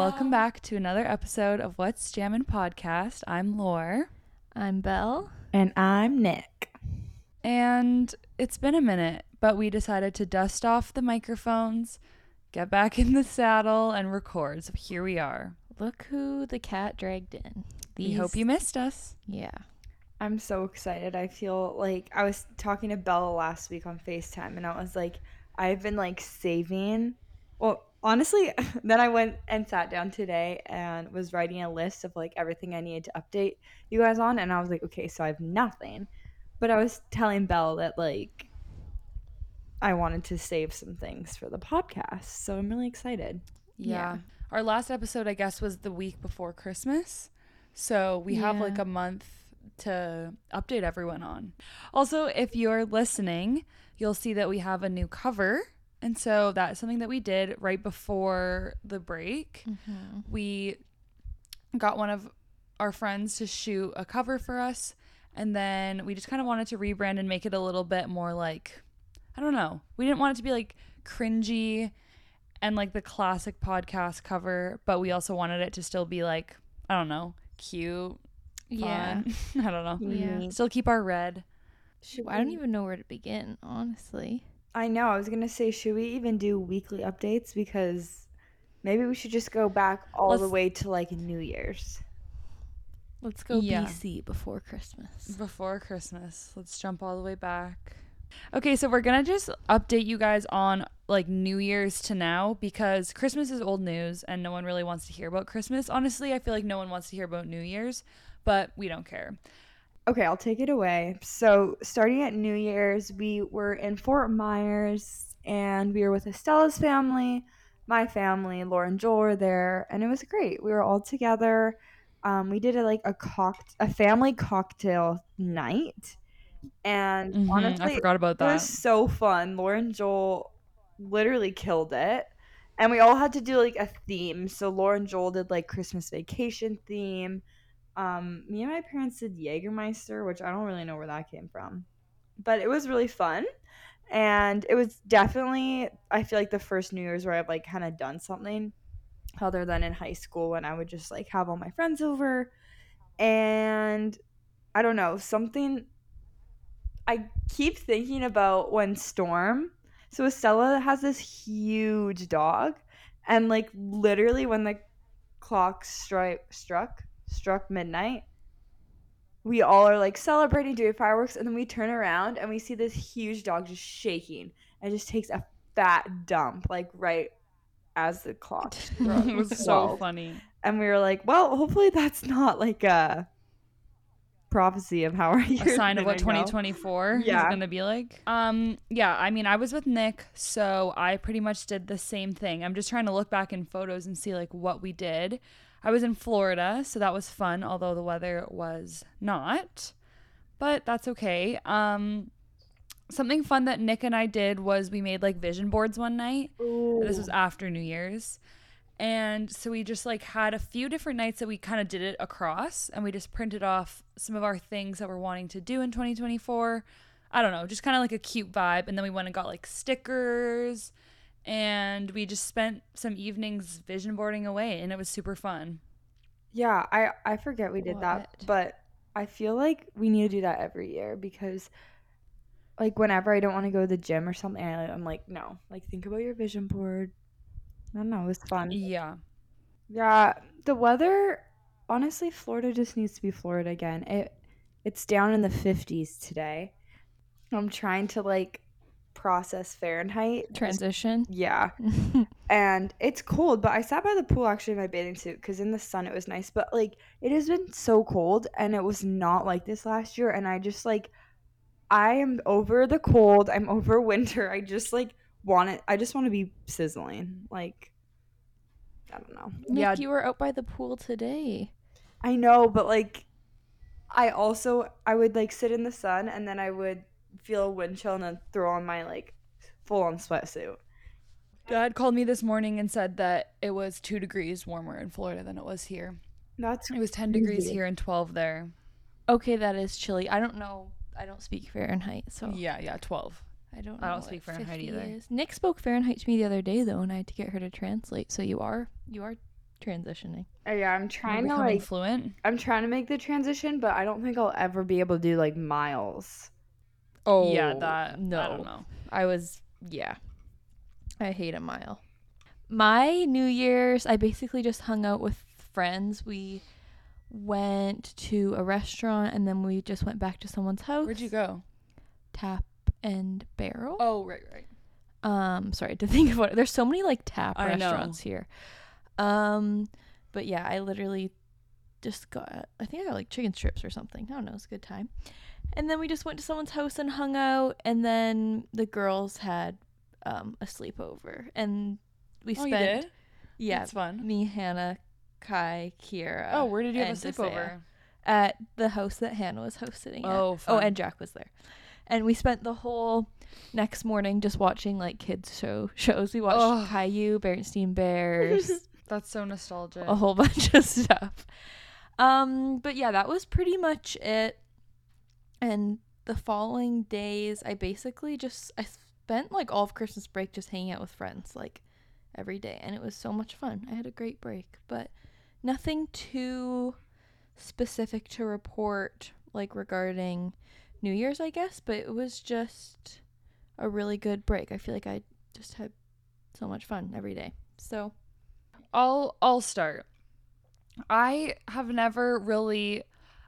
Welcome back to another episode of What's Jammin' Podcast. I'm Lore, I'm Belle. And I'm Nick. and it's been a minute, but we decided to dust off the microphones, get back in the saddle, and record. So here we are. Look who the cat dragged in. We hope you missed us. Yeah. I'm so excited. I feel like I was talking to Bella last week on FaceTime and I was like, I've been like saving. Well, honestly, then I went and sat down today and was writing a list of like everything I needed to update you guys on. And I was like, okay, so I have nothing. But I was telling Belle that like I wanted to save some things for the podcast. So I'm really excited. Yeah. Yeah. Our last episode, I guess, was the week before Christmas. So we have like a month to update everyone on. Also, if you're listening, you'll see that we have a new cover. And so that's something that we did right before the break. Mm-hmm. We got one of our friends to shoot a cover for us. And then we just kind of wanted to rebrand and make it a little bit more like, I don't know. We didn't want it to be like cringy and like the classic podcast cover, but we also wanted it to still be like, I don't know, cute, Yeah. I don't know. Yeah. Still keep our red. I don't even know where to begin, honestly. I know. I was gonna say, should we even do weekly updates? Because maybe we should just go back all the Let's- way to like New Year's. Let's go Yeah. BC before Christmas. Before Christmas. Let's jump all the way back. Okay, so we're going to just update you guys on like New Year's to now because Christmas is old news and no one really wants to hear about Christmas. Honestly, I feel like no one wants to hear about New Year's, but we don't care. Okay, I'll take it away. So, starting at New Year's, we were in Fort Myers and we were with Estella's family, my family, Laura and Joel were there, and it was great. We were all together. Um, we did a, like a cock- a family cocktail night, and Mhm, honestly, I forgot about that. It was so fun. Lauren Joel literally killed it. And we all had to do like a theme. So Lauren Joel did like Christmas vacation theme. Um, me and my parents did Jägermeister, which I don't really know where that came from. But it was really fun. And it was definitely I feel like the first New Year's where I've like kind of done something other than in high school when I would just like have all my friends over. And I don't know, something I keep thinking about when Storm. So Estella has this huge dog, and like literally when the clock strike struck struck midnight, we all are like celebrating, doing fireworks, and then we turn around and we see this huge dog just shaking and just takes a fat dump like right as the clock it was so funny. And we were like, well, hopefully that's not like a prophecy of how our a sign of what 2024 Yeah. is going to be like. Um yeah, I mean I was with Nick, so I pretty much did the same thing. I'm just trying to look back in photos and see like what we did. I was in Florida, so that was fun, although the weather was not. But that's okay. Um something fun that Nick and I did was we made like vision boards one night. This was after New Year's. And so we just like had a few different nights that we kind of did it across and we just printed off some of our things that we're wanting to do in 2024. I don't know, just kind of like a cute vibe. And then we went and got like stickers and we just spent some evenings vision boarding away and it was super fun. Yeah, I I forget we did Love that, it. but I feel like we need to do that every year because like whenever I don't want to go to the gym or something, I'm like, no, like think about your vision board. I don't know, it was fun. Yeah. Yeah, the weather, honestly, Florida just needs to be Florida again. It it's down in the 50s today. I'm trying to like process Fahrenheit. Transition. Yeah. and it's cold but i sat by the pool actually in my bathing suit because in the sun it was nice but like it has been so cold and it was not like this last year and i just like i am over the cold i'm over winter i just like want it i just want to be sizzling like i don't know Nick, Yeah. you were out by the pool today. i know but like i also i would like sit in the sun and then i would feel a wind chill and then throw on my like full on sweatsuit Dad called me this morning and said that it was two degrees warmer in Florida than it was here. that's It was 10 degrees here and 12 there. Okay, that is chilly. I don't know. I don't speak Fahrenheit, so Yeah, yeah, 12. I don't. I don't speak Fahrenheit either. Is. Nick spoke Fahrenheit to me the other day though, and I had to get her to translate. So you are you are transitioning. Uh, yeah, I'm trying to becoming like fluent. I'm trying to make the transition, but I don't think I'll ever be able to do like miles. Oh yeah, that no. I don't know. I was yeah. I hate a mile. My New Year's, I basically just hung out with friends. We went to a restaurant and then we just went back to someone's house. Where'd you go? Tap and Barrel. Oh, right, right. Um, sorry to think of what. There's so many like tap I know. restaurants here. Um, but yeah, I literally just got. I think I got like chicken strips or something. I don't know. it's a good time. And then we just went to someone's house and hung out. And then the girls had um a sleepover, and we Oh, spent. you did? Yeah, That's fun. me, Hannah, Kai, Kiera. Oh, where did you have a sleepover? Desea. At the house that Hannah was hosting. sitting at. Oh, Oh, and Jack was there. And we spent the whole next morning just watching like kids show shows. We watched Ugh. Caillou, Berenstein Bears, That's so nostalgic. a whole bunch of stuff. Um, but yeah, that was pretty much it. And the following days, I basically just I spent like all of Christmas break just hanging out with friends like every day, and it was so much fun. I had a great break, but nothing too specific to report like regarding New Year's, I guess, but it was just a really good break. I feel like I just had so much fun every day. So, I'll I'll start. I have never really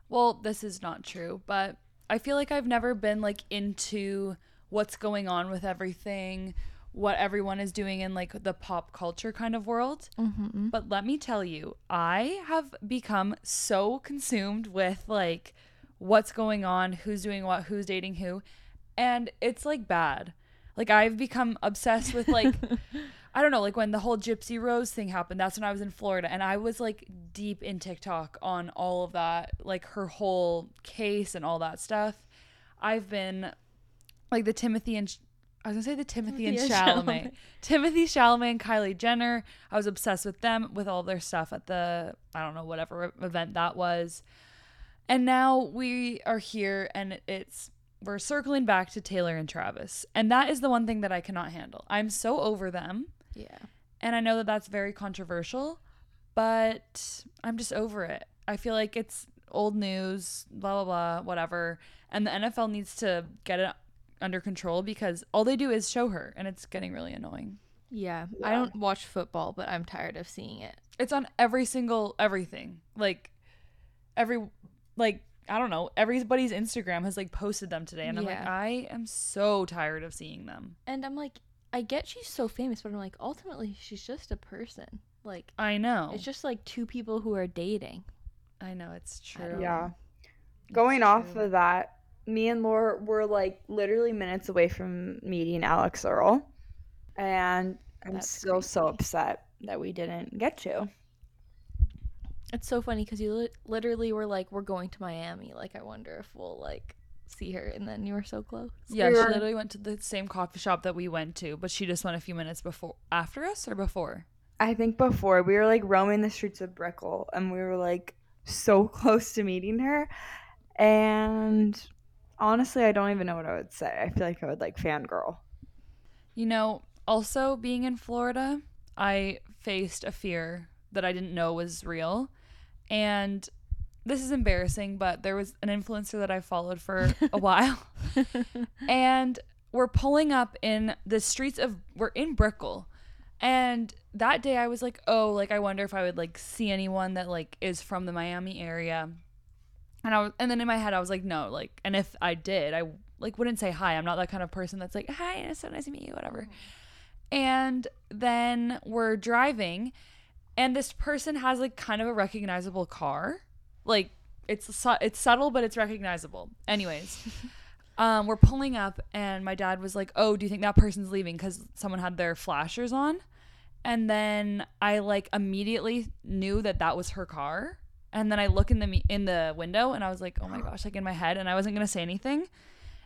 well, this is not true, but I feel like I've never been like into what's going on with everything, what everyone is doing in like the pop culture kind of world. mm-hmm. But let me tell you, I have become so consumed with like what's going on, who's doing what, who's dating who, and it's like bad. Like I've become obsessed with like I don't know, like when the whole Gypsy Rose thing happened, that's when I was in Florida and I was like deep in TikTok on all of that, like her whole case and all that stuff. I've been like the Timothy and I was gonna say the Timothy, and Timothy and Chalamet. Chalamet. Timothée Chalamet and Kylie Jenner. I was obsessed with them with all their stuff at the I don't know whatever event that was. And now we are here and it's we're circling back to Taylor and Travis. And that is the one thing that I cannot handle. I'm so over them. Yeah. And I know that that's very controversial, but I'm just over it. I feel like it's old news, blah, blah, blah, whatever. And the NFL needs to get it under control because all they do is show her, and it's getting really annoying. Yeah. I don't watch football, but I'm tired of seeing it. It's on every single everything. Like, every, like, I don't know, everybody's Instagram has like posted them today. And I'm like, I am so tired of seeing them. And I'm like, I get she's so famous, but I'm like, ultimately, she's just a person. Like, I know. it's just like two people who are dating. I know, it's true. Yeah. It's Going off of that, me and Laura were like literally minutes away from meeting Alix Earle. And I'm That's still so upset that we didn't get to. It's so funny because you li- literally were like, we're going to Miami. Like, I wonder if we'll like see her. And then you were so close. Yeah, We she literally went to the same coffee shop that we went to, but she just went a few minutes before, after us, or before. I think before we were like roaming the streets of Brickell and we were like so close to meeting her. And honestly, I don't even know what I would say. I feel like I would like fangirl. You know, also being in Florida, I faced a fear that I didn't know was real, and this is embarrassing, but there was an influencer that I followed for a while, and we're pulling up in the streets of we're in Brickell. And that day I was like, "Oh, like I wonder if I would like see anyone that like is from the Miami area." And I was and then in my head I was like, "No, like and if I did, I like wouldn't say hi. I'm not that kind of person that's like, "Hi, it's so nice to meet you," whatever. Mm-hmm. And then we're driving and this person has like kind of a recognizable car. Like it's su- it's subtle but it's recognizable. Anyways, um we're pulling up and my dad was like, "Oh, do you think that person's leaving cuz someone had their flashers on?" And then I like immediately knew that that was her car. And then I look in the me- in the window and I was like, "Oh my gosh!" Like in my head, and I wasn't gonna say anything.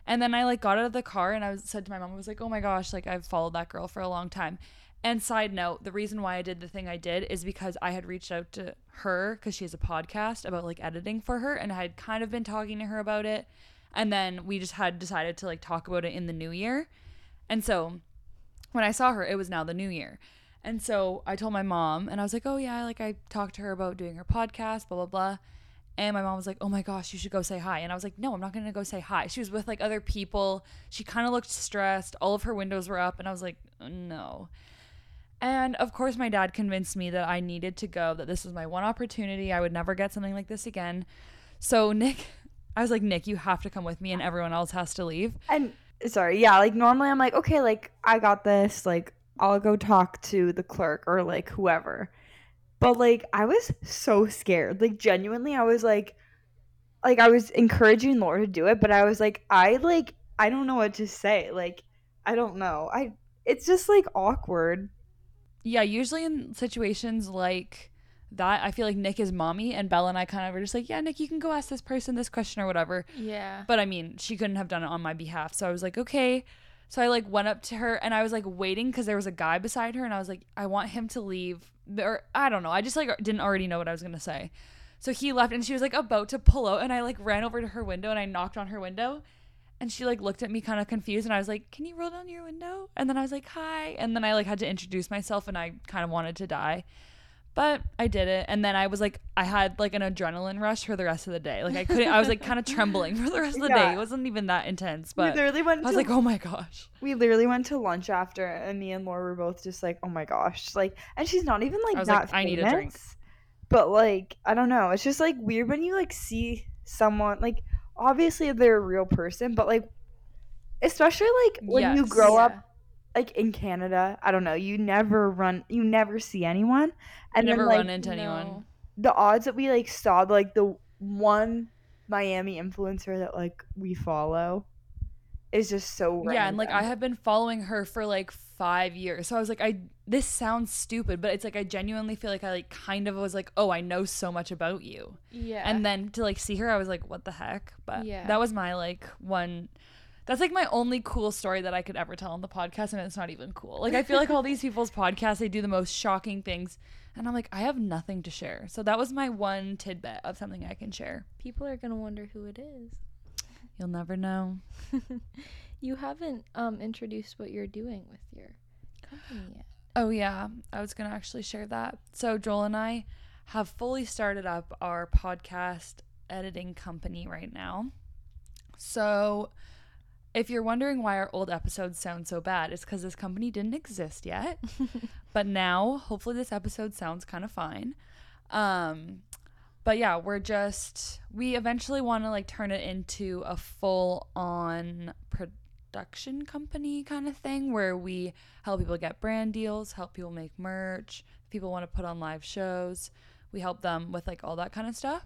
And then I like got out of the car and I was said to my mom, I was like, "Oh my gosh!" Like I've followed that girl for a long time. And side note, the reason why I did the thing I did is because I had reached out to her because she has a podcast about like editing for her, and I had kind of been talking to her about it. And then we just had decided to like talk about it in the new year. And so when I saw her, it was now the new year. And so I told my mom, and I was like, oh, yeah, like I talked to her about doing her podcast, blah, blah, blah. And my mom was like, oh my gosh, you should go say hi. And I was like, no, I'm not going to go say hi. She was with like other people. She kind of looked stressed. All of her windows were up. And I was like, no. And of course, my dad convinced me that I needed to go, that this was my one opportunity. I would never get something like this again. So, Nick, I was like, Nick, you have to come with me, and everyone else has to leave. And sorry, yeah, like normally I'm like, okay, like I got this, like I'll go talk to the clerk or like whoever. But like I was so scared. Like genuinely I was like like I was encouraging Laura to do it, but I was like I like I don't know what to say. Like I don't know. I it's just like awkward. Yeah, usually in situations like that, I feel like Nick is mommy and Bella and I kind of were just like, yeah, Nick, you can go ask this person this question or whatever. Yeah. But I mean, she couldn't have done it on my behalf. So I was like, okay. So I like went up to her and I was like waiting because there was a guy beside her and I was like, I want him to leave. Or I don't know. I just like didn't already know what I was gonna say. So he left and she was like about to pull out and I like ran over to her window and I knocked on her window and she like looked at me kind of confused and I was like, Can you roll down your window? And then I was like, Hi. And then I like had to introduce myself and I kind of wanted to die. But I did it. And then I was like, I had like an adrenaline rush for the rest of the day. Like I couldn't, I was like kind of trembling for the rest of the Yeah. day. It wasn't even that intense, but we literally went I was to like, oh my gosh. we literally went to lunch after and me and Laura were both just like, Oh my gosh. Like and she's not even like I was that like, I need a drink. But like, I don't know. It's just like weird when you like see someone like obviously they're a real person, but like especially like when you grow Yeah. up like in Canada, I don't know, you never run you never see anyone. And I never then like run into anyone. No. the odds that we like saw like the one Miami influencer that like we follow is just so random. Yeah, and like I have been following her for like five years. So I was like, I this sounds stupid, but it's like I genuinely feel like I like kind of was like, oh, I know so much about you. Yeah. And then to like see her, I was like, what the heck? But Yeah. that was my like one. That's like my only cool story that I could ever tell on the podcast, and it's not even cool. Like I feel like all these people's podcasts, they do the most shocking things, and I'm like, I have nothing to share. So that was my one tidbit of something I can share. people are gonna wonder who it is. You'll never know. you haven't um introduced what you're doing with your company yet. Oh yeah, I was gonna actually share that. So Joel and I have fully started up our podcast editing company right now. So if you're wondering why our old episodes sound so bad, it's because this company didn't exist yet. but now, hopefully, this episode sounds kind of fine. Um, but yeah, we're just we eventually want to like turn it into a full on production company kind of thing where we help people get brand deals, help people make merch, people want to put on live shows, we help them with like all that kind of stuff.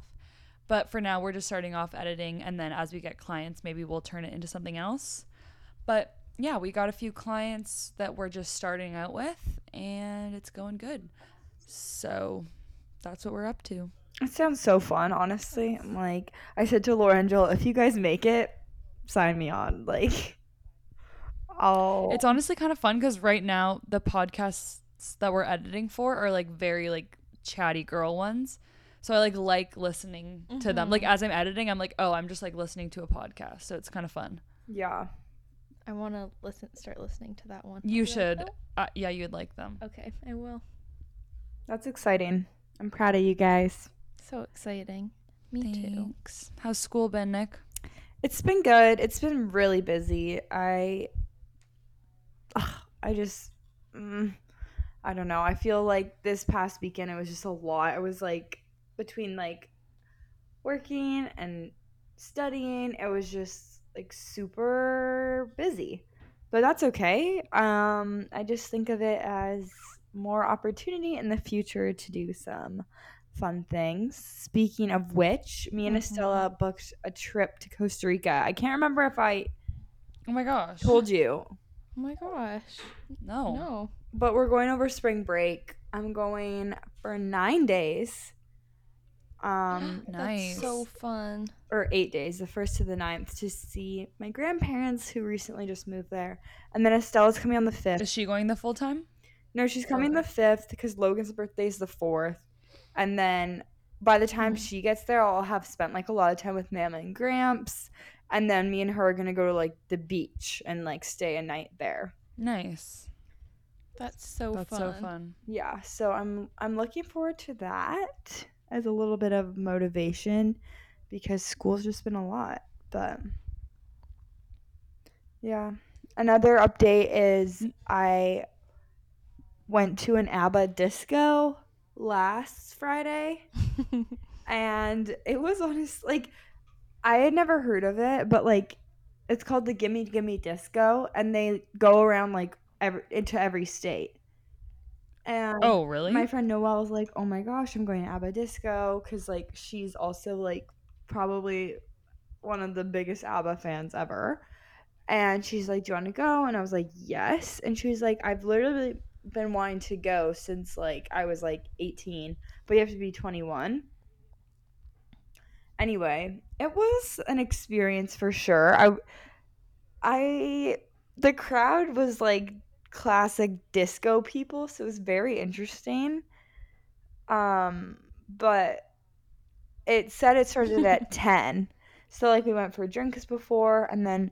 But for now, we're just starting off editing, and then as we get clients, maybe we'll turn it into something else. But yeah, we got a few clients that we're just starting out with, and it's going good. So that's what we're up to. It sounds so fun, honestly. I'm like I said to Laura and Joel, if you guys make it, sign me on. Like I'll It's honestly kind of fun because right now the podcasts that we're editing for are like very like chatty girl ones. So I like like listening to them. Like as I'm editing, I'm like, oh, I'm just like listening to a podcast. So it's kind of fun. yeah. I want to listen, start listening to that one. You I'll like, should. Uh, yeah, you'd like them. "Oh, okay, I will. That's exciting. I'm proud of you guys. So exciting. Me too. Thanks. How's school been, Nick? It's been good. It's been really busy. I Ugh, I just mm, I don't know. I feel like this past weekend it was just a lot. I was like between like working and studying, it was just like super busy. But that's okay. Um I just think of it as more opportunity in the future to do some fun things. Speaking of which, me and Mhm. Estella booked a trip to Costa Rica. I can't remember if I Oh my gosh. told you, Oh my gosh. No. No. but we're going over spring break. I'm going for nine days. Um, Nice. That's so fun. or eight days, the first to the ninth, to see my grandparents who recently just moved there. And then Estella's coming on the fifth. Is she going the full time? No, she's coming Okay. the fifth because Logan's birthday is the fourth. And then by the time Mhm. she gets there, I'll have spent like a lot of time with Mama and Gramps. And then me and her are gonna go to like the beach and like stay a night there. Nice. That's so That's fun. so fun. Yeah, so I'm I'm looking forward to that as a little bit of motivation because school's just been a lot. But yeah. Another update is I went to an ABBA disco last Friday and it was honest like I had never heard of it, but like it's called the Gimme Gimme Disco and they go around like every, into every state. And Oh, really? my friend Noelle was like, "Oh my gosh, I'm going to ABBA Disco because like she's also like probably one of the biggest ABBA fans ever." And she's like, "Do you want to go?" And I was like, "Yes." And she was like, "I've literally been wanting to go since like I was like 18, but you have to be 21." Anyway, it was an experience for sure. I I the crowd was like classic disco people, so it was very interesting. Um, but it said it started at 10. So like we went for drinks before and then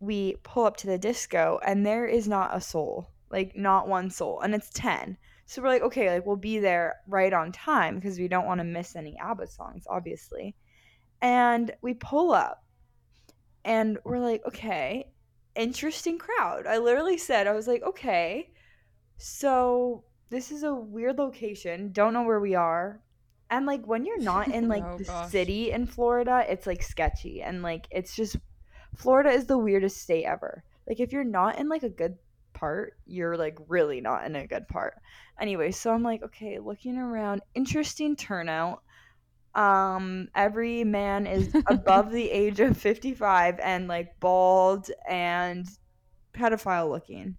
we pull up to the disco and there is not a soul. Like not one soul and it's 10. So we're like okay, like we'll be there right on time because we don't want to miss any ABBA songs obviously. And we pull up and we're like okay, interesting crowd. I literally said I was like okay, so this is a weird location. Don't know where we are. And like when you're not in like Oh, the gosh. city in Florida, it's like sketchy and like it's just Florida is the weirdest state ever. Like if you're not in like a good part, you're like really not in a good part. Anyway, so I'm like, okay, looking around, interesting turnout. Um every man is above the age of 55 and like bald and pedophile looking.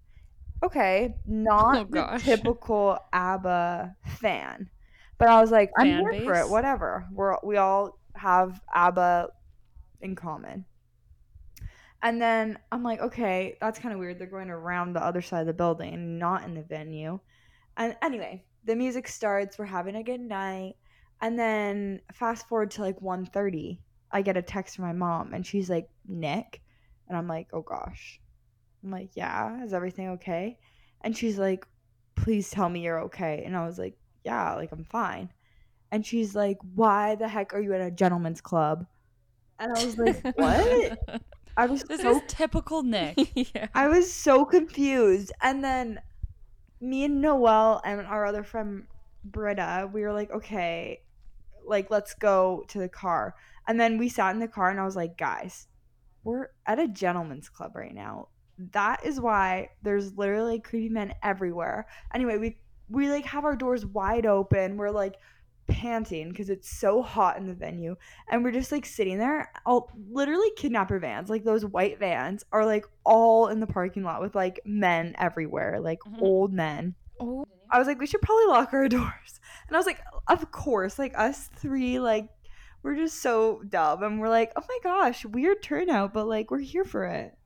Okay, not Oh, the typical ABBA fan. But I was like, I'm Fan here for it, whatever. We're we all have ABBA in common. And then I'm like, okay, that's kind of weird. They're going around the other side of the building, not in the venue. And anyway, the music starts. We're having a good night. And then fast forward to like 1.30, I get a text from my mom, and she's like, Nick. And I'm like, oh gosh. I'm like, yeah, is everything okay? And she's like, please tell me you're okay. And I was like, yeah, like I'm fine. And she's like, why the heck are you at a gentleman's club? And I was like, what? I was This so is typical Nick. yeah. I was so confused. And then me and Noel and our other friend Britta, we were like, okay, like let's go to the car. And then we sat in the car and I was like, guys, we're at a gentleman's club right now. That is why there's literally creepy men everywhere. Anyway, we we like have our doors wide open. We're like panting because it's so hot in the venue and we're just like sitting there all literally kidnapper vans like those white vans are like all in the parking lot with like men everywhere like Mhm. old men. Oh. i was like we should probably lock our doors. And i was like of course like us three like we're just so dumb. And we're like oh my gosh weird turnout but like we're here for it.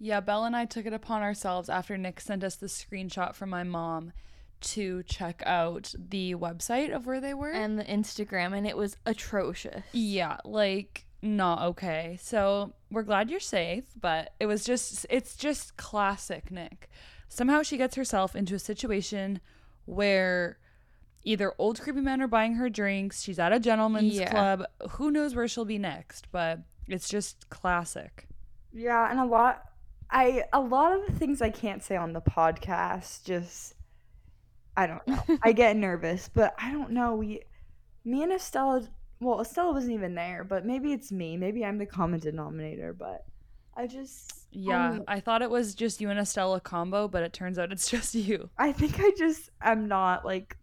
Yeah, Belle and I took it upon ourselves after Nick sent us the screenshot from my mom to check out the website of where they were. And the Instagram, and it was atrocious. yeah, like not okay. So we're glad you're safe, but it was just it's just classic Nick. Somehow she gets herself into a situation where either old creepy men are buying her drinks, she's at a gentleman's Yeah. club, who knows where she'll be next, but it's just classic. yeah and a lot i a lot of the things i can't say on the podcast just i don't know I get nervous, but I don't know. We, me and Estella, well, Estella wasn't even there, but maybe it's me. Maybe I'm the common denominator, but I just, Yeah, um, I thought it was just you and Estella combo, but it turns out it's just you. I think I just am not like,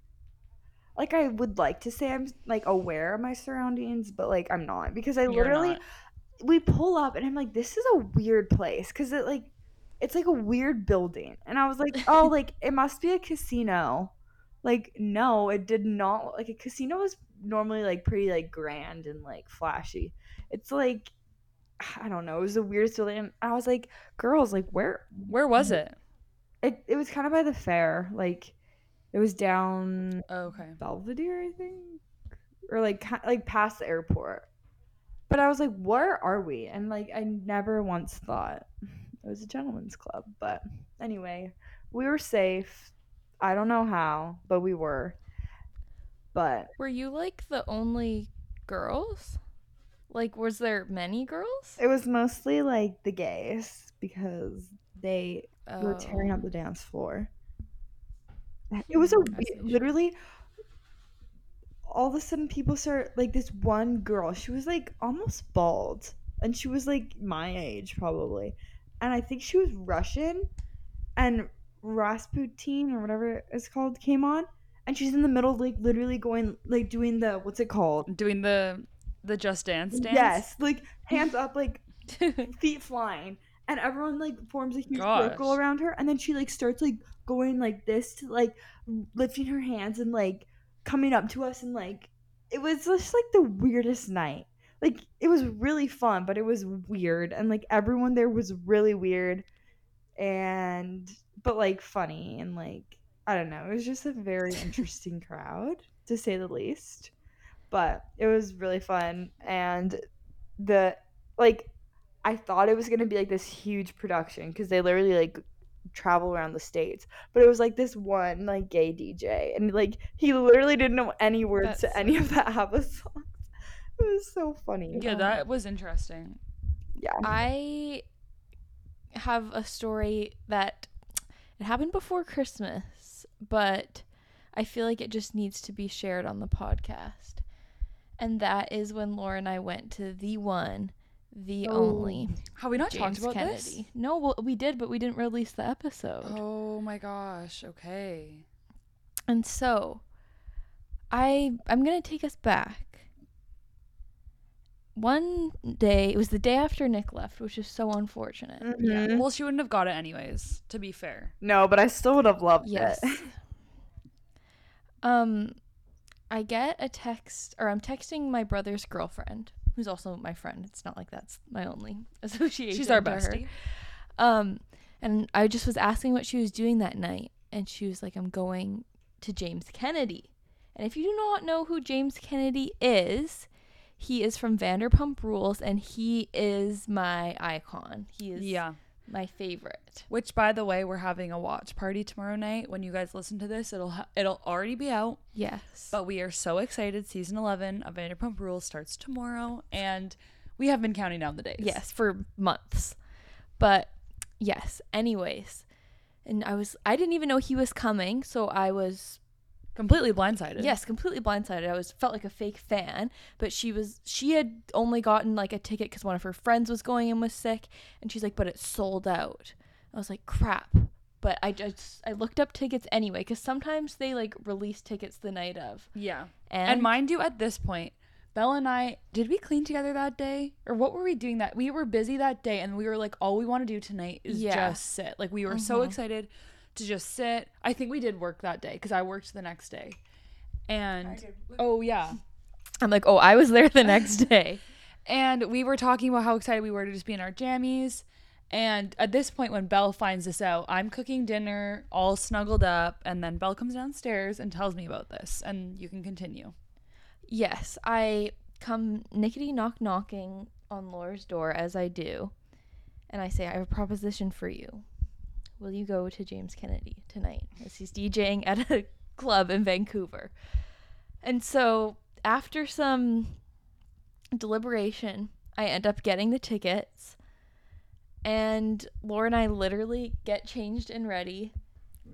like I would like to say I'm like aware of my surroundings, but like I'm not because I You're literally, not. we pull up and I'm like, this is a weird place because it like, it's like a weird building, and I was like, oh, like it must be a casino. Like no, it did not. Like a casino is normally like pretty like grand and like flashy. It's like I don't know. It was the weirdest building. And I was like, girls, like where? Where was it? It it was kind of by the fair. Like it was down oh, Okay. Belvedere, I think, or like like past the airport. But I was like, where are we? And like I never once thought It was a gentleman's club. But anyway, we were safe. I don't know how, but we were. But Were you like the only girls? Like, was there many girls? it was mostly like the gays because they were tearing Oh. up the dance floor. It was a Mm, see. literally all of a sudden people start like this one girl. She was like almost bald, and she was like my age probably, and I think she was Russian, and Rasputin or whatever it's called came on, and she's in the middle like literally going like doing the what's it called? Doing the the Just Dance dance. Yes, like hands up like feet flying and everyone like forms a huge circle around her and then she like starts like going like this to like lifting her hands and like coming up to us and like it was just like the weirdest night like it was really fun but it was weird and like everyone there was really weird and but like funny and like i don't know it was just a very interesting crowd to say the least but it was really fun and the like I thought it was gonna be like this huge production because they literally like travel around the states, but it was like this one like gay DJ, and like he literally didn't know any words That's to any of the ABBA songs. It was so funny. Yeah, um, that was interesting. yeah. I have a story that it happened before Christmas, but I feel like it just needs to be shared on the podcast. And that is when Laura and I went to the one, the Oh. only Have we not James talked about Kennedy. this? No, well, we did, but we didn't release the episode. Oh my gosh. Okay. And so, I I'm gonna take us back. One day, it was the day after Nick left, which is so unfortunate. Yeah. Mhm. Well, she wouldn't have got it anyways. To be fair. No, but I still would have loved Yes. it. um, I get a text, or I'm texting my brother's girlfriend, who's also my friend. It's not like that's my only association. She's our to her. bestie. Um, and I just was asking what she was doing that night, and she was like, "I'm going to James Kennedy." And if you do not know who James Kennedy is, he is from Vanderpump Rules, and he is my icon. He is Yeah. my favorite. Which, by the way, we're having a watch party tomorrow night. When you guys listen to this, it'll ha- it'll already be out. Yes. But we are so excited. Season eleven of Vanderpump Rules starts tomorrow, and we have been counting down the days. Yes, for months. But yes, anyways. And I was I didn't even know he was coming, so I was completely blindsided. yes, completely blindsided. I was felt like a fake fan, but she was she had only gotten like a ticket cuz one of her friends was going and was sick, and she's like, "But it sold out." I was like, "Crap." But I just I looked up tickets anyway cuz sometimes they like release tickets the night of. yeah. And, And mind you, at this point, Belle and I did we clean together that day, or what were we doing that? We were busy that day, and we were like, all we want to do tonight is Yeah. just sit. Like we were so Mhm. excited to just sit. I think we did work that day because I worked the next day, and oh yeah. I'm like, "Oh, I was there the next day." And we were talking about how excited we were to just be in our jammies. And at this point, when Belle finds this out, I'm cooking dinner, all snuggled up, and then Belle comes downstairs and tells me about this. And you can continue. Yes, I come nickety knock knocking on Laura's door as I do, and I say, I have a proposition for you. Will you go to James Kennedy tonight? As he's DJing at a club in Vancouver. And so, after some deliberation, I end up getting the tickets, and Laura and I literally get changed and ready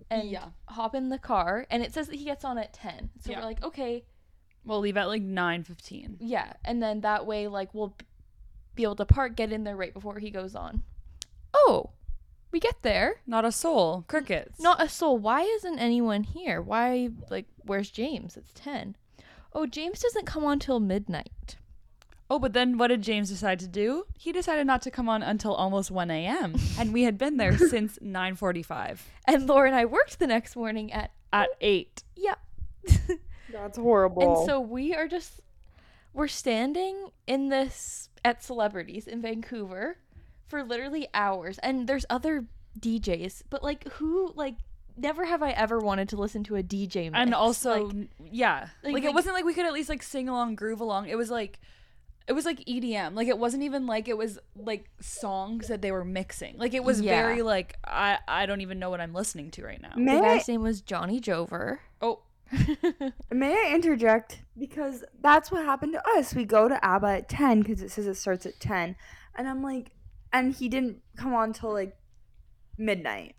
and Yeah. hop in the car. And it says that he gets on at 10. So Yeah. we're like, okay, We'll leave at like 9.15. yeah, and then that way, like, we'll be able to park, get in there right before he goes on. Oh, we get there. Not a soul. Crickets. Not a soul. Why isn't anyone here? Why, like, where's James? It's 10. Oh, James doesn't come on till midnight. Oh, but then what did James decide to do? He decided not to come on until almost 1 a.m. and we had been there since 9.45 And Laura and I worked the next morning at, at 8. yeah. That's horrible. And so we are just, we're standing in this, at Celebrities in Vancouver for literally hours. And there's other DJs, but like, who, like, never have I ever wanted to listen to a DJ mix. And also, Like, yeah. like- Like, like- it wasn't like we could at least like sing along, groove along. It was like it was like EDM. Like it wasn't even like it was like songs that they were mixing. Like it was Yeah. very like I I don't even know what I'm listening to right now. The May I, guy's name was Johnny Jover. Oh, may I interject? Because that's what happened to us. We go to ABBA at 10 because it says it starts at 10. And I'm like, and he didn't come on till like midnight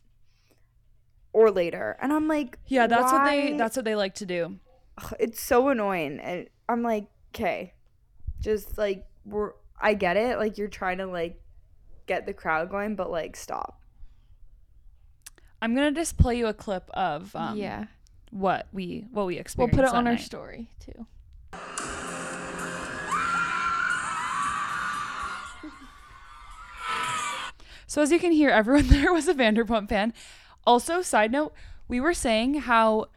or later. And I'm like, yeah, that's what they that's what they like to do. Ugh, it's so annoying and i'm like okay just like we're i get it like you're trying to like get the crowd going but like stop I'm gonna just play you a clip of um, yeah. what we what we We'll put it that on our story too. So as you can hear, everyone there was a Vanderpump fan. Also, side note, we were saying how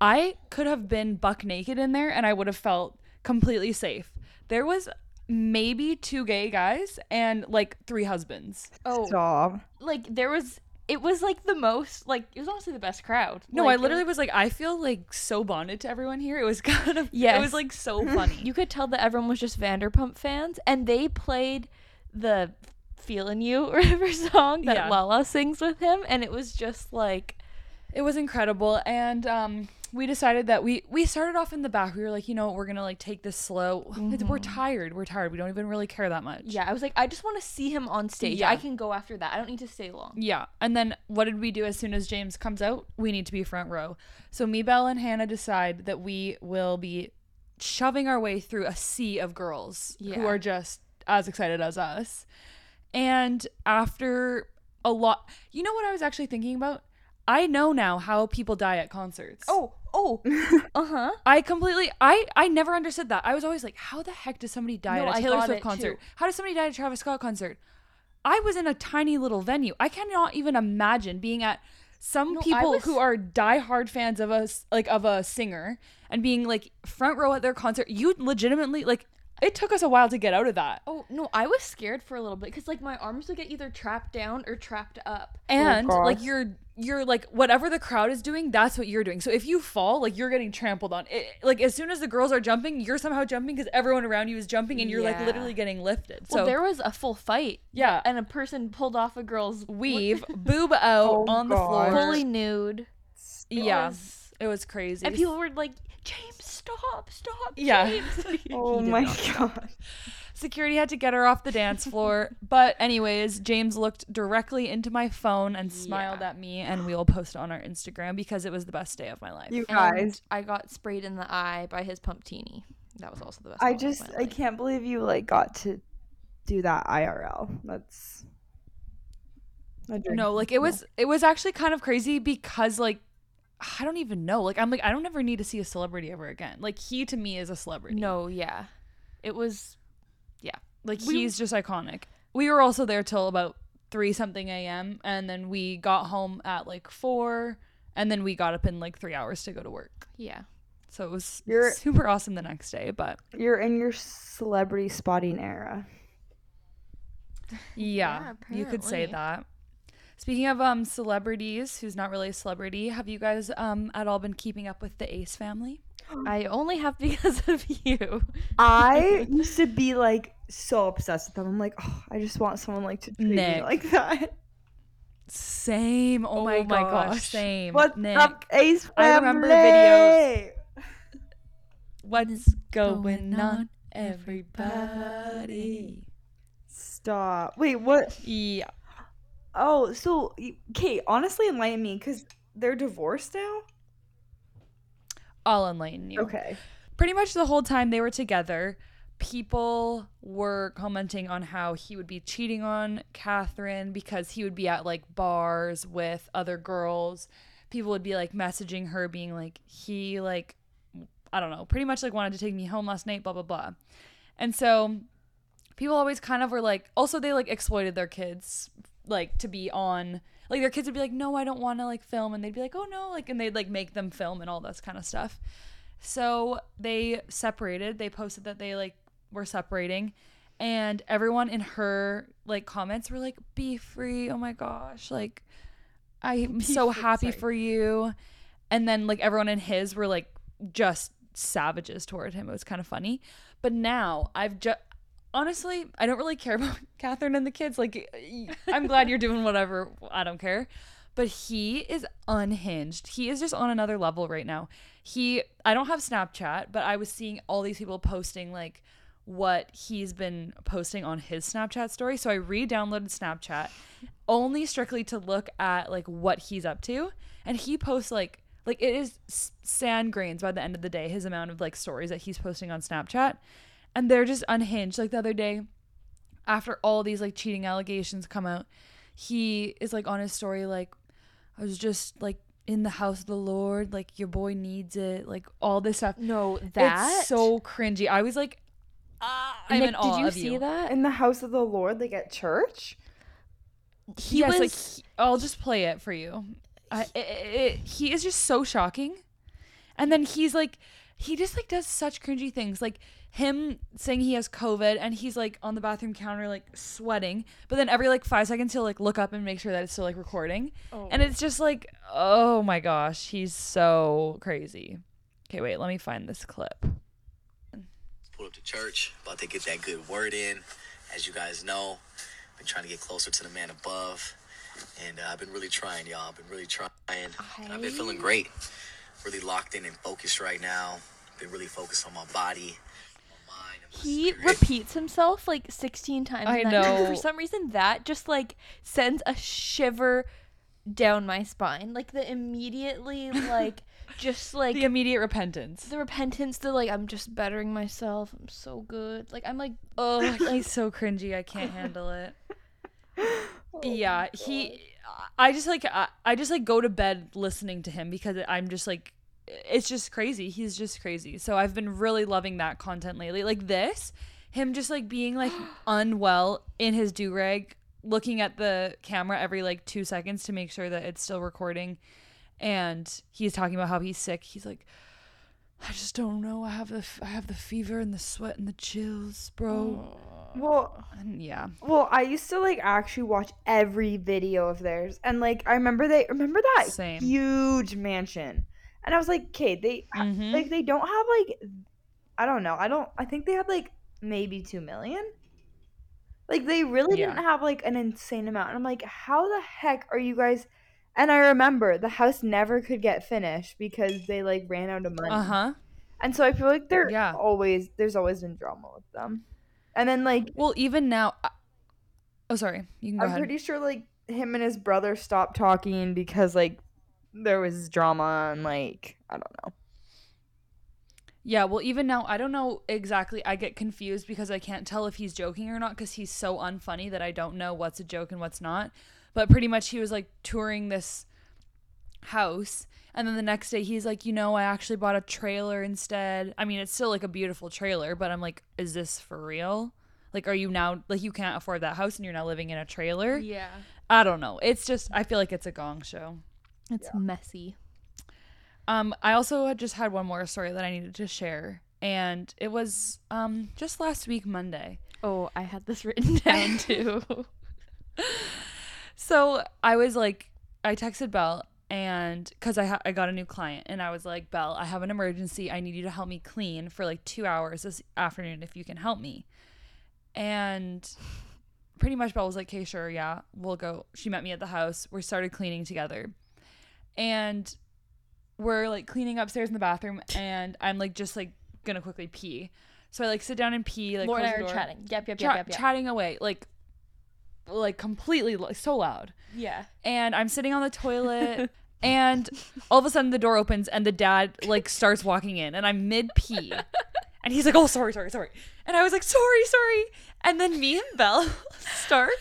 I could have been buck naked in there and I would have felt completely safe. There was maybe two gay guys and like three husbands. Oh, stop like there was. It was like the most. Like it was honestly the best crowd. No, Like, I literally was like, I feel like so bonded to everyone here. It was kind of, yeah, it was like so funny. You could tell that everyone was just Vanderpump fans, and they played the "Feeling You" or whatever song that Yeah. Lala sings with him, and it was just like, it was incredible and um we decided that we we started off in the back we were like you know we're gonna like take this slow It's- we're tired we're tired we don't even really care that much yeah, I was like, I just want to see him on stage. Yeah. I can go after that. I don't need to stay long. yeah and then what did we do as soon as james comes out we need to be front row so me belle and hannah decide that we will be shoving our way through a sea of girls Yeah. who are just as excited as us and after a lot you know what i was actually thinking about i know now how people die at concerts Oh, oh, uh huh. I completely I I never understood that. I was always like, how the heck does somebody die No, at a Taylor got Swift it, concert? too. How does somebody die at a Travis Scott concert? I was in a tiny little venue. I cannot even imagine being at some I people was- who are diehard fans of us like of a singer and being like front row at their concert. You legitimately like it took us a while to get out of that. Oh no, I was scared for a little bit because like my arms would get either trapped down or trapped up. And like you're you're like whatever the crowd is doing, that's what you're doing. So if you fall, like you're getting trampled on. It, like as soon as the girls are jumping, you're somehow jumping because everyone around you is jumping, and you're like literally getting lifted. So Well, there was a full fight, yeah, and a person pulled off a girl's weave, boob out Oh, on the floor. fully nude. It yeah, was- it was crazy. and people were like, "James, stop, stop, Yeah. James." oh my stop. god Security had to get her off the dance floor. but anyways, James looked directly into my phone and smiled Yeah. at me, and we will post on our Instagram because it was the best day of my life. you And guys I got sprayed in the eye by his pump pumptini. That was also the best. i just i life. can't believe you like got to do that irl that's. No, like it was it was actually kind of crazy because like I don't even know. Like I'm like I don't ever need to see a celebrity ever again. Like he to me is a celebrity. No, yeah, it was. Yeah. Like We- he's just iconic. We were also there till about 3 something a.m. and then we got home at like 4 and then we got up in like 3 hours to go to work. Yeah. So it was You're- super awesome the next day, but you're in your celebrity spotting era yeah, Yeah, you could say that. Speaking of um celebrities, who's not really a celebrity, have you guys um at all been keeping up with the Ace family? I only have because of you. I used to be like so obsessed with them. I'm like, oh, I just want someone like to treat me like that. Same. Oh, Oh my, my gosh. gosh. Same. What's Nick. up, Ace family? I remember videos. What's going going on, on, everybody? Stop. Wait, what? Yeah. Oh, so Kate, honestly, enlighten me because they're divorced now. I'll enlighten you. Okay. Pretty much the whole time they were together, people were commenting on how he would be cheating on Catherine because he would be at like bars with other girls. People would be like messaging her, being like, he like, I don't know, pretty much like wanted to take me home last night, blah, blah, blah. And so people always kind of were like, also, they like exploited their kids, like to be on, like their kids would be like, no, I don't want to like film. And they'd be like, oh no, like, and they'd like make them film and all this kind of stuff. So they separated. They posted that they like were separating. And everyone in her like comments were like, be free. Oh my gosh. Like, I'm Be so free- happy sorry. for you. And then like everyone in his were like just savages toward him. It was kind of funny. But now I've just honestly, I don't really care about Catherine and the kids. Like, I'm glad you're doing whatever. I don't care. But he is unhinged. He is just on another level right now. He, I don't have Snapchat, but I was seeing all these people posting like what he's been posting on his Snapchat story. So I re-downloaded Snapchat only strictly to look at like what he's up to, and he posts like like it is sand grains by the end of the day his amount of like stories that he's posting on Snapchat, and they're just unhinged. Like the other day, after all these like cheating allegations come out, he is like on his story like I was just like in the house of the Lord, like your boy needs it, like all this stuff. No, that It's so cringy. I was like, ah, I'm Nick, in awe did you of see you. that? In the house of the Lord, like at church. He yes, was like he- I'll just play it for you. I, it, it, he is just so shocking, and then he's like, he just like does such cringy things, like him saying he has COVID and he's like on the bathroom counter like sweating, but then every like five seconds he'll like look up and make sure that it's still like recording, and it's just like, oh my gosh, he's so crazy. Okay, wait, let me find this clip. pulled up to church, about to get that good word in. As you guys know, been trying to get closer to the man above, and uh, I've been really trying, y'all. I've been really trying, and I've been feeling great. Really locked in and focused right now. Been really focused on my body, my mind, and my he repeats himself like 16 times. I in that know. For some reason, that just like sends a shiver down my spine. Like the immediately like just like The immediate repentance. the repentance. The like I'm just bettering myself. I'm so good. Like I'm like Oh, he's so cringy. I can't handle it. yeah, he. I just like I, I just like go to bed listening to him because I'm just like it's just crazy. He's just crazy. So I've been really loving that content lately. Like this, him just like being like unwell in his do rag, looking at the camera every like two seconds to make sure that it's still recording, and he's talking about how he's sick. He's like. I just don't know. I have the f- I have the fever and the sweat and the chills, bro. Well, And yeah. well, I used to like actually watch every video of theirs, and like I remember they remember that Same. huge mansion, and I was like, okay, they Mhm. like they don't have like, I don't know, I don't, I think they had like maybe two million. Like they really Yeah. didn't have like an insane amount, and I'm like, how the heck are you guys? And I remember the house never could get finished because they like ran out of money. Uh huh. And so I feel like they're Yeah. always there's always been drama with them. And then like Well, even now. I- oh, sorry. You can go I'm ahead. pretty sure like him and his brother stopped talking because like there was drama and like I don't know. yeah. Well, even now, I don't know exactly. I get confused because I can't tell if he's joking or not because he's so unfunny that I don't know what's a joke and what's not. But pretty much, he was like touring this house. And then the next day, he's like, you know, I actually bought a trailer instead. I mean, it's still like a beautiful trailer, but I'm like, is this for real? Like, are you now, like, you can't afford that house and you're now living in a trailer? yeah. I don't know. It's just, I feel like it's a gong show. It's messy. Um, I also just had one more story that I needed to share, and it was um just last week Monday. Oh, I had this written down too. So I was like, I texted Belle, and because I ha- I got a new client, and I was like, Belle, I have an emergency. I need you to help me clean for like two hours this afternoon if you can help me. And pretty much Belle was like, okay, sure, yeah, we'll go. She met me at the house. We started cleaning together, and we're like cleaning upstairs in the bathroom, and I'm like just like gonna quickly pee. So I like sit down and pee. Like Lauren and I are chatting. Yep, yep, Cha- yep, yep, yep. chatting away, like like completely like, so loud. yeah. And I'm sitting on the toilet. And all of a sudden, the door opens, and the dad like starts walking in, and I'm mid pee, and he's like, "Oh, sorry, sorry, sorry," and I was like, "Sorry, sorry," and then me and Belle start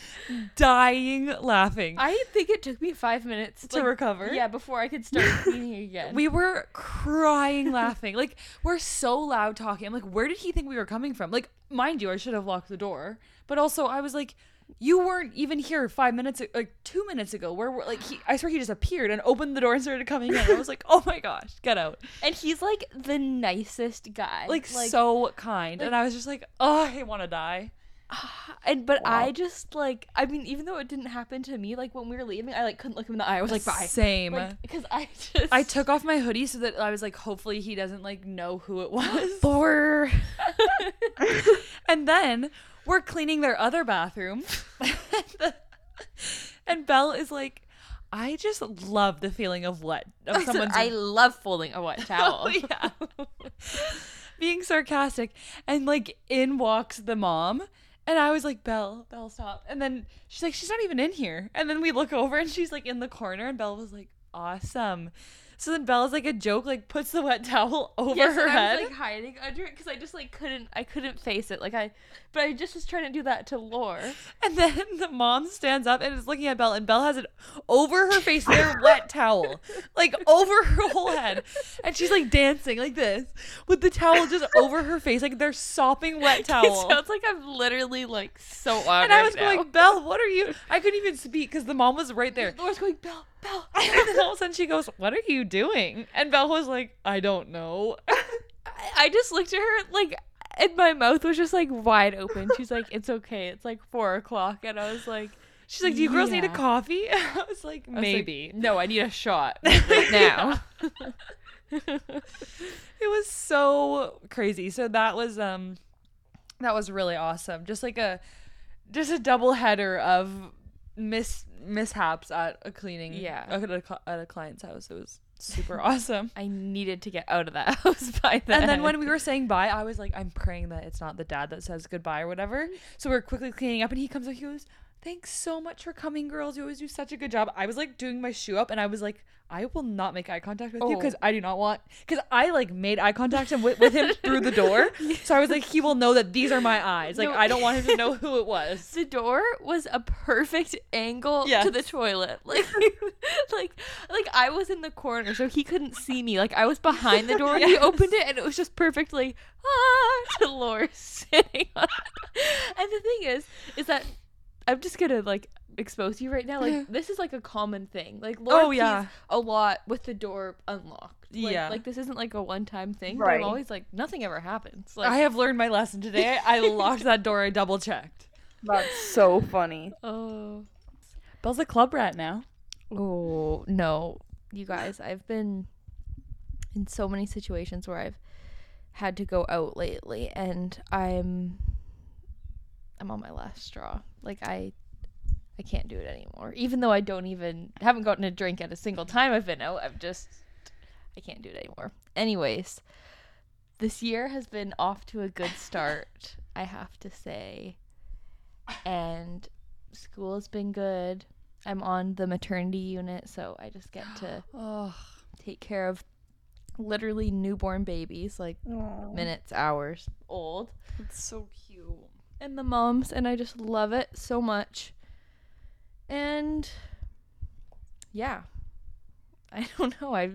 dying laughing I think it took me five minutes to like, recover. Yeah, before I could start cleaning again. We were crying laughing. Like, we're so loud talking. I'm like, where did he think we were coming from? Like, mind you, I should have locked the door. But also, I was like, you weren't even here five minutes, like two minutes ago. Where were, like, he, I swear he just appeared and opened the door and started coming in. I was like, oh my gosh, get out. and he's like the nicest guy. Like, so kind. and I was just like, oh, I want to die. and but I just like I mean, even though it didn't happen to me, like when we were leaving, I like couldn't look him in the eye. I was like, bye. Same. because I just I took off my hoodie so that I was like, hopefully he doesn't like know who it was. Thor. and then we're cleaning their other bathroom. and Belle is like, I just love the feeling of wet of I, said, someone's I love folding a wet oh, towel. Oh, yeah. Being sarcastic. And like in walks the mom. And I was like, Belle, Belle, stop. And then she's like, she's not even in here. And then we look over and she's like in the corner. And Belle was like, awesome. So then Belle's like a joke, like puts the wet towel over Yes, her head. I was like hiding under it because I just like couldn't I couldn't face it like I but I just was trying to do that to Laur. and then the mom stands up and is looking at Belle, and Belle has it over her face, their wet towel, like over her whole head. And she's like dancing like this with the towel just over her face, like they're sopping wet towel. It sounds like I'm literally like so on. And I was now. going, Belle, what are you? I couldn't even speak because the mom was right there. Laur's going Belle Belle. And then all of a sudden she goes, What are you doing? And Belle was like, I don't know. I- just looked at her like and my mouth was just like wide open. She's like, "It's okay. It's like four o'clock," and I was like, She's like, Do you girls need a Yeah. coffee? I was like, I was like, Maybe. no, I need a shot right now. it was so crazy. So that was um that was really awesome. Just like a just a double header of mis mishaps at a cleaning Yeah. at a, at a client's house. It was super awesome. I needed to get out of that house by then. And then when we were saying bye, I was like, I'm praying that it's not the dad that says goodbye or whatever. So we're quickly cleaning up, and he comes up. He goes, "Thanks so much for coming, girls. You always do such a good job." I was like doing my shoe up, and I was like, "I will not make eye contact with you Oh. because I do not want." Because I like made eye contact with, with him through the door, so I was like, he will know that these are my eyes. Like No. I don't want him to know who it was. the door was a perfect angle Yes. to the toilet. Like like like I was in the corner so he couldn't see me. Like I was behind the door and he opened it and it was just perfectly ah to Laura sitting on. And the thing is is that I'm just gonna like expose you right now. Like this is like a common thing. Like Laura Oh, yeah. a lot with the door unlocked. Like, Yeah. Like this isn't like a one time thing. But Right. I'm always like nothing ever happens. Like I have learned my lesson today. I locked that door. I double checked. That's so funny. oh Belle's a club rat now. Oh no, you guys! I've been in so many situations where I've had to go out lately, and I'm I'm on my last straw. Like I I can't do it anymore. Even though I don't even haven't gotten a drink at a single time I've been out. I'm just I can't do it anymore. Anyways, this year has been off to a good start. I have to say, and school has been good. I'm on the maternity unit, so I just get to Oh, take care of literally newborn babies, like minutes, hours old, it's so cute. and the moms, and I just love it so much. And yeah, I don't know. I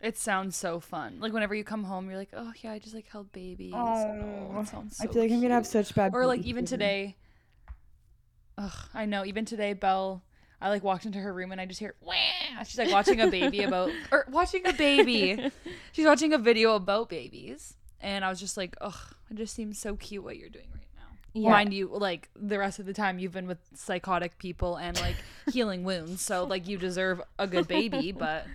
It sounds so fun. Like whenever you come home, you're like, oh yeah, I just like held babies. Oh, it sounds so I feel like I'm gonna have such bad. Or like even today. Ugh, I know. Even today, Belle, I like walked into her room and I just hear, Wah! she's like watching a baby about, or watching a baby. she's watching a video about babies, and I was just like, ugh, it just seems so cute what you're doing right now. Yeah. Mind you, like the rest of the time you've been with psychotic people and like healing wounds, so like you deserve a good baby, but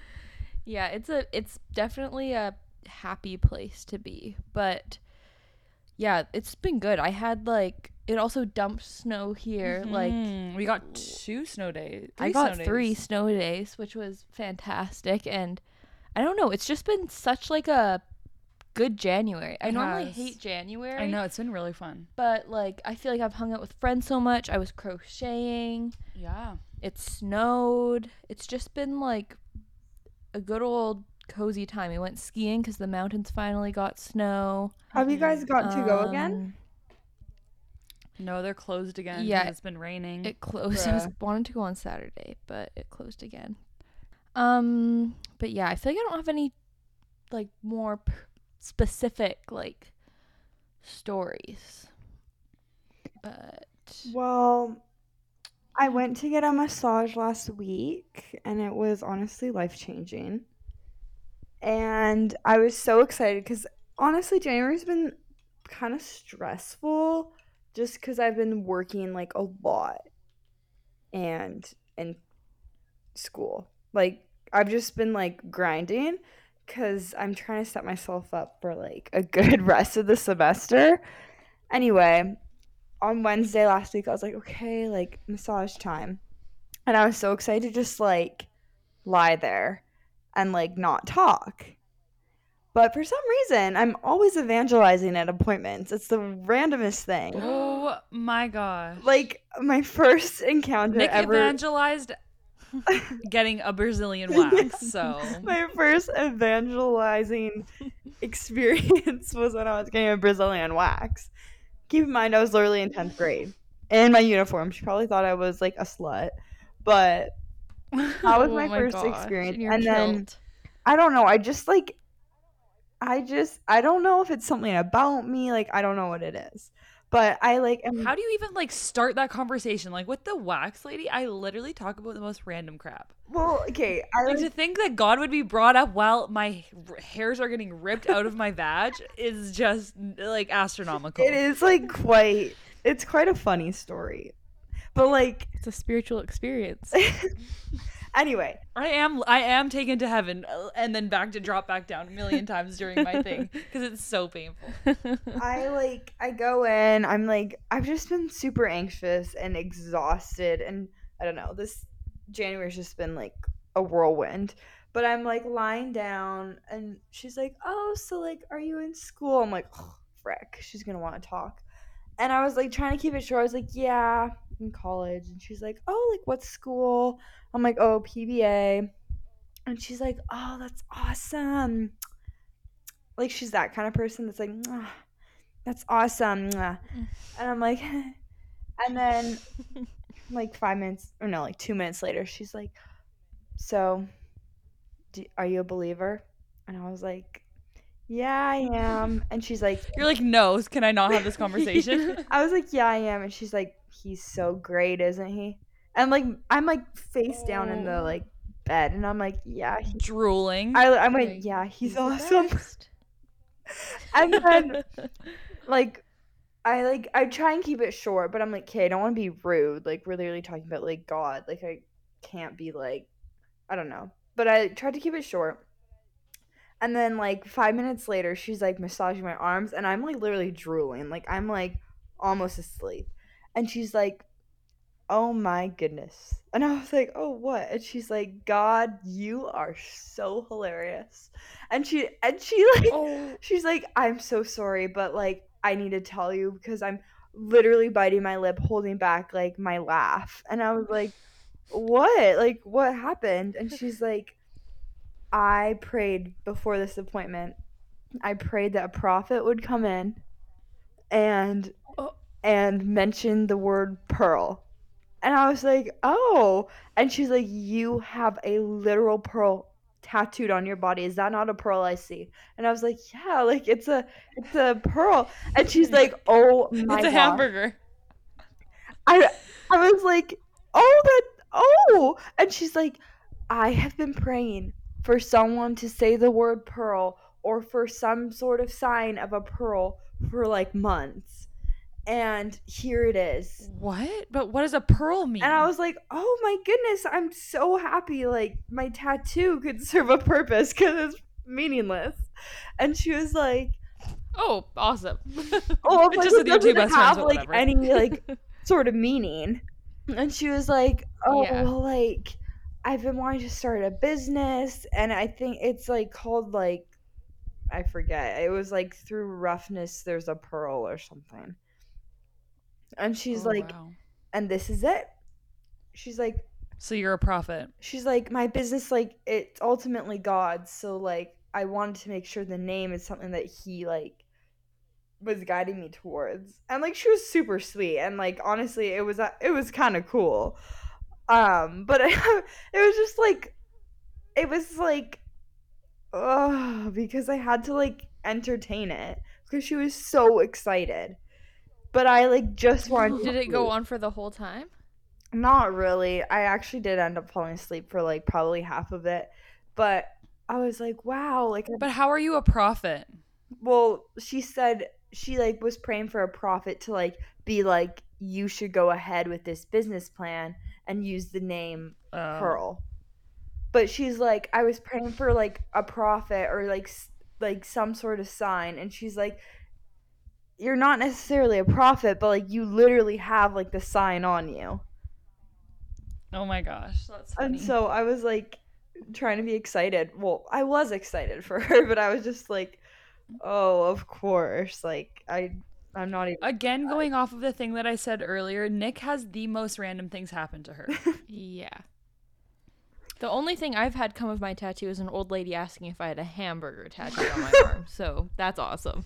yeah, it's a it's definitely a happy place to be, but yeah, it's been good. I had like it also dumped snow here, like Mm, we got two snow days. I got snow three days. snow days, which was fantastic. And I don't know, it's just been such like a good January. I It normally has. hate January. I know it's been really fun. But like I feel like I've hung out with friends so much. I was crocheting. Yeah. It snowed. It's just been like a good old cozy time. We went skiing because the mountains finally got snow. Have you guys got to go again? Um, No, they're closed again. Yeah. it's been raining. It closed. I was Bruh. wanted to go on Saturday, but it closed again. Um, but yeah, I feel like I don't have any like more p- specific like stories. But Well, I went to get a massage last week and it was honestly life changing. And I was so excited because honestly, January's been kind of stressful just because I've been working like a lot and in school. Like, I've just been like grinding because I'm trying to set myself up for like a good rest of the semester. Anyway, on Wednesday last week, I was like, okay, like massage time. And I was so excited to just like lie there and like not talk. But for some reason, I'm always evangelizing at appointments. It's the randomest thing. Oh my gosh. Like my first encounter Nic ever. evangelized getting a Brazilian wax. So my first evangelizing experience was when I was getting a Brazilian wax. Keep in mind, I was literally in 10th grade in my uniform. She probably thought I was like a slut, but that was Oh my, first gosh, experience. your And then. I don't know. I just like, I just, I don't know if it's something about me. Like, I don't know what it is. But I like, am, how do you even like start that conversation? Like with the wax lady, I literally talk about the most random crap. well, okay. I Like like, to think that God would be brought up while my hairs are getting ripped out of my vag is just like astronomical. it is like quite, it's quite a funny story. But like, It's a spiritual experience. anyway, I am I am taken to heaven uh, and then back to drop back down a million times during my thing because it's so painful. I like I go in, I'm like I've just been super anxious and exhausted and I don't know, this January's just been like a whirlwind. But I'm like lying down and she's like, "Oh, so like are you in school?" I'm like, oh, "Frick, she's going to want to talk." And I was like trying to keep it short. I was like, "Yeah, in college." And she's like, "Oh, like what school?" I'm like, "Oh, PBA." And she's like, "Oh, that's awesome." Like she's that kind of person that's like, "Mwah, that's awesome. And I'm like, and then like five minutes, or no, like two minutes later, she's like, so do, are you a believer? And I was like, yeah, I am. And she's like, You're like, no, can I not have this conversation? I was like, yeah, I am. And she's like, he's so great, isn't he? And like, I'm like face down in the Oh. like bed, and I'm like, yeah, he, Drooling. I, I'm Like, like, yeah, he's, the awesome. and then like I like I try and keep it short, but I'm like, okay, I don't want to be rude. Like we're literally talking about like God. Like I can't be like I don't know. But I tried to keep it short. And then like five minutes later, she's like massaging my arms, and I'm like literally drooling. Like I'm like almost asleep. And she's like, Oh my goodness. And I was like, Oh what? And she's like, God, you are so hilarious. And she and she like oh, She's like, I'm so sorry, but like, I need to tell you because I'm literally biting my lip, holding back like my laugh. And I was like, What? Like, what happened? And she's like, I prayed before this appointment. I prayed that a prophet would come in and Oh. And mentioned the word pearl. And I was like, "Oh." And she's like, "You have a literal pearl tattooed on your body. Is that not a pearl I see?" And I was like, "Yeah, like it's a it's a pearl." And she's like, "Oh my it's a God." hamburger. I I was like, "Oh, that oh." And she's like, "I have been praying for someone to say the word pearl or for some sort of sign of a pearl for like months." And here it is. What? But what does a pearl mean? And I was like, "Oh my goodness, I'm so happy like my tattoo could serve a purpose cuz it's meaningless." And she was like, oh, awesome. "Oh, like, just it doesn't have like any like sort of meaning." And she was like, "Oh, Yeah. well like I've been wanting to start a business and I think it's like called like I forget. It was like through roughness there's a pearl or something." And she's Oh, like, wow. "And this is it?" She's like, So you're a prophet. she's like my business like it's ultimately god's so like i wanted to make sure the name is something that he like was guiding me towards and like she was super sweet and like honestly it was uh, it was kind of cool um but it was just like it was like oh because i had to like entertain it because she was so excited but i like just wanted did it go on for the whole time? Not really. I actually did end up falling asleep for like probably half of it. But I was like, wow, like But how are you a prophet? well, she said she like was praying for a prophet to like be like you should go ahead with this business plan and use the name Oh. Pearl. But she's like I was praying for like a prophet or like like some sort of sign and she's like you're not necessarily a prophet but like you literally have like the sign on you. Oh my gosh, that's funny. And so I was like trying to be excited. Well, I was excited for her, but I was just like, oh, of course. Like I I'm not even Again, going off of the thing that I said earlier, Nic has the most random things happen to her. Yeah. The only thing I've had come of my tattoo is an old lady asking if I had a hamburger tattooed on my arm. So that's awesome.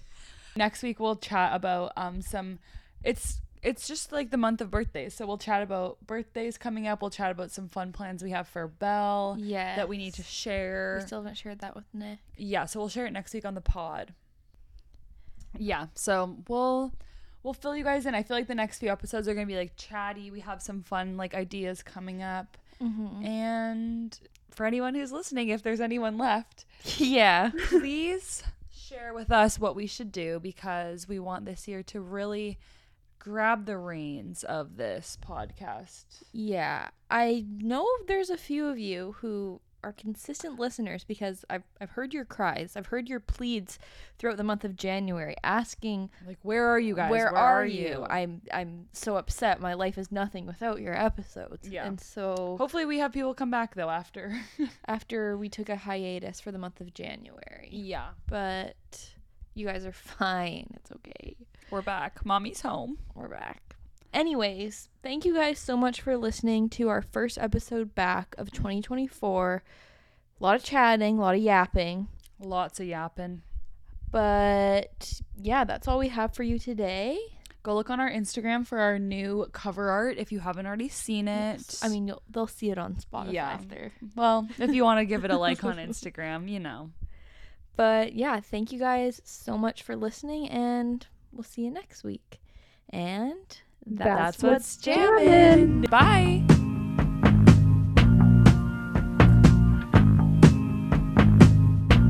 Next week we'll chat about um some it's it's just like the month of birthdays. So we'll chat about birthdays coming up. We'll chat about some fun plans we have for Belle Yeah. that we need to share. We still haven't shared that with Nic. yeah, so we'll share it next week on the pod. Yeah, so we'll we'll fill you guys in. I feel like the next few episodes are gonna be like chatty. We have some fun like ideas coming up. Mm-hmm. And for anyone who's listening, if there's anyone left, Yeah. please share with us what we should do because we want this year to really grab the reins of this podcast. Yeah. I know there's a few of you who are consistent listeners because I've, I've heard your cries. I've heard your pleads throughout the month of January asking Like, where are you guys? where, are, you? I'm I'm so upset. My life is nothing without your episodes. Yeah. And so Hopefully, we have people come back though after. after we took a hiatus for the month of January. yeah, But you guys are fine. It's okay. we're back. Mommy's home. We're back. Anyways, thank you guys so much for listening to our first episode back of 2024. A lot of chatting, a lot of yapping. Lots of yapping. But yeah, that's all we have for you today. Go look on our Instagram for our new cover art if you haven't already seen it. I mean, you'll, they'll see it on Spotify Yeah. if they're well, if you want to give it a like on Instagram, you know. But yeah, thank you guys so much for listening, and we'll see you next week. And That's That's what's jamming. Bye.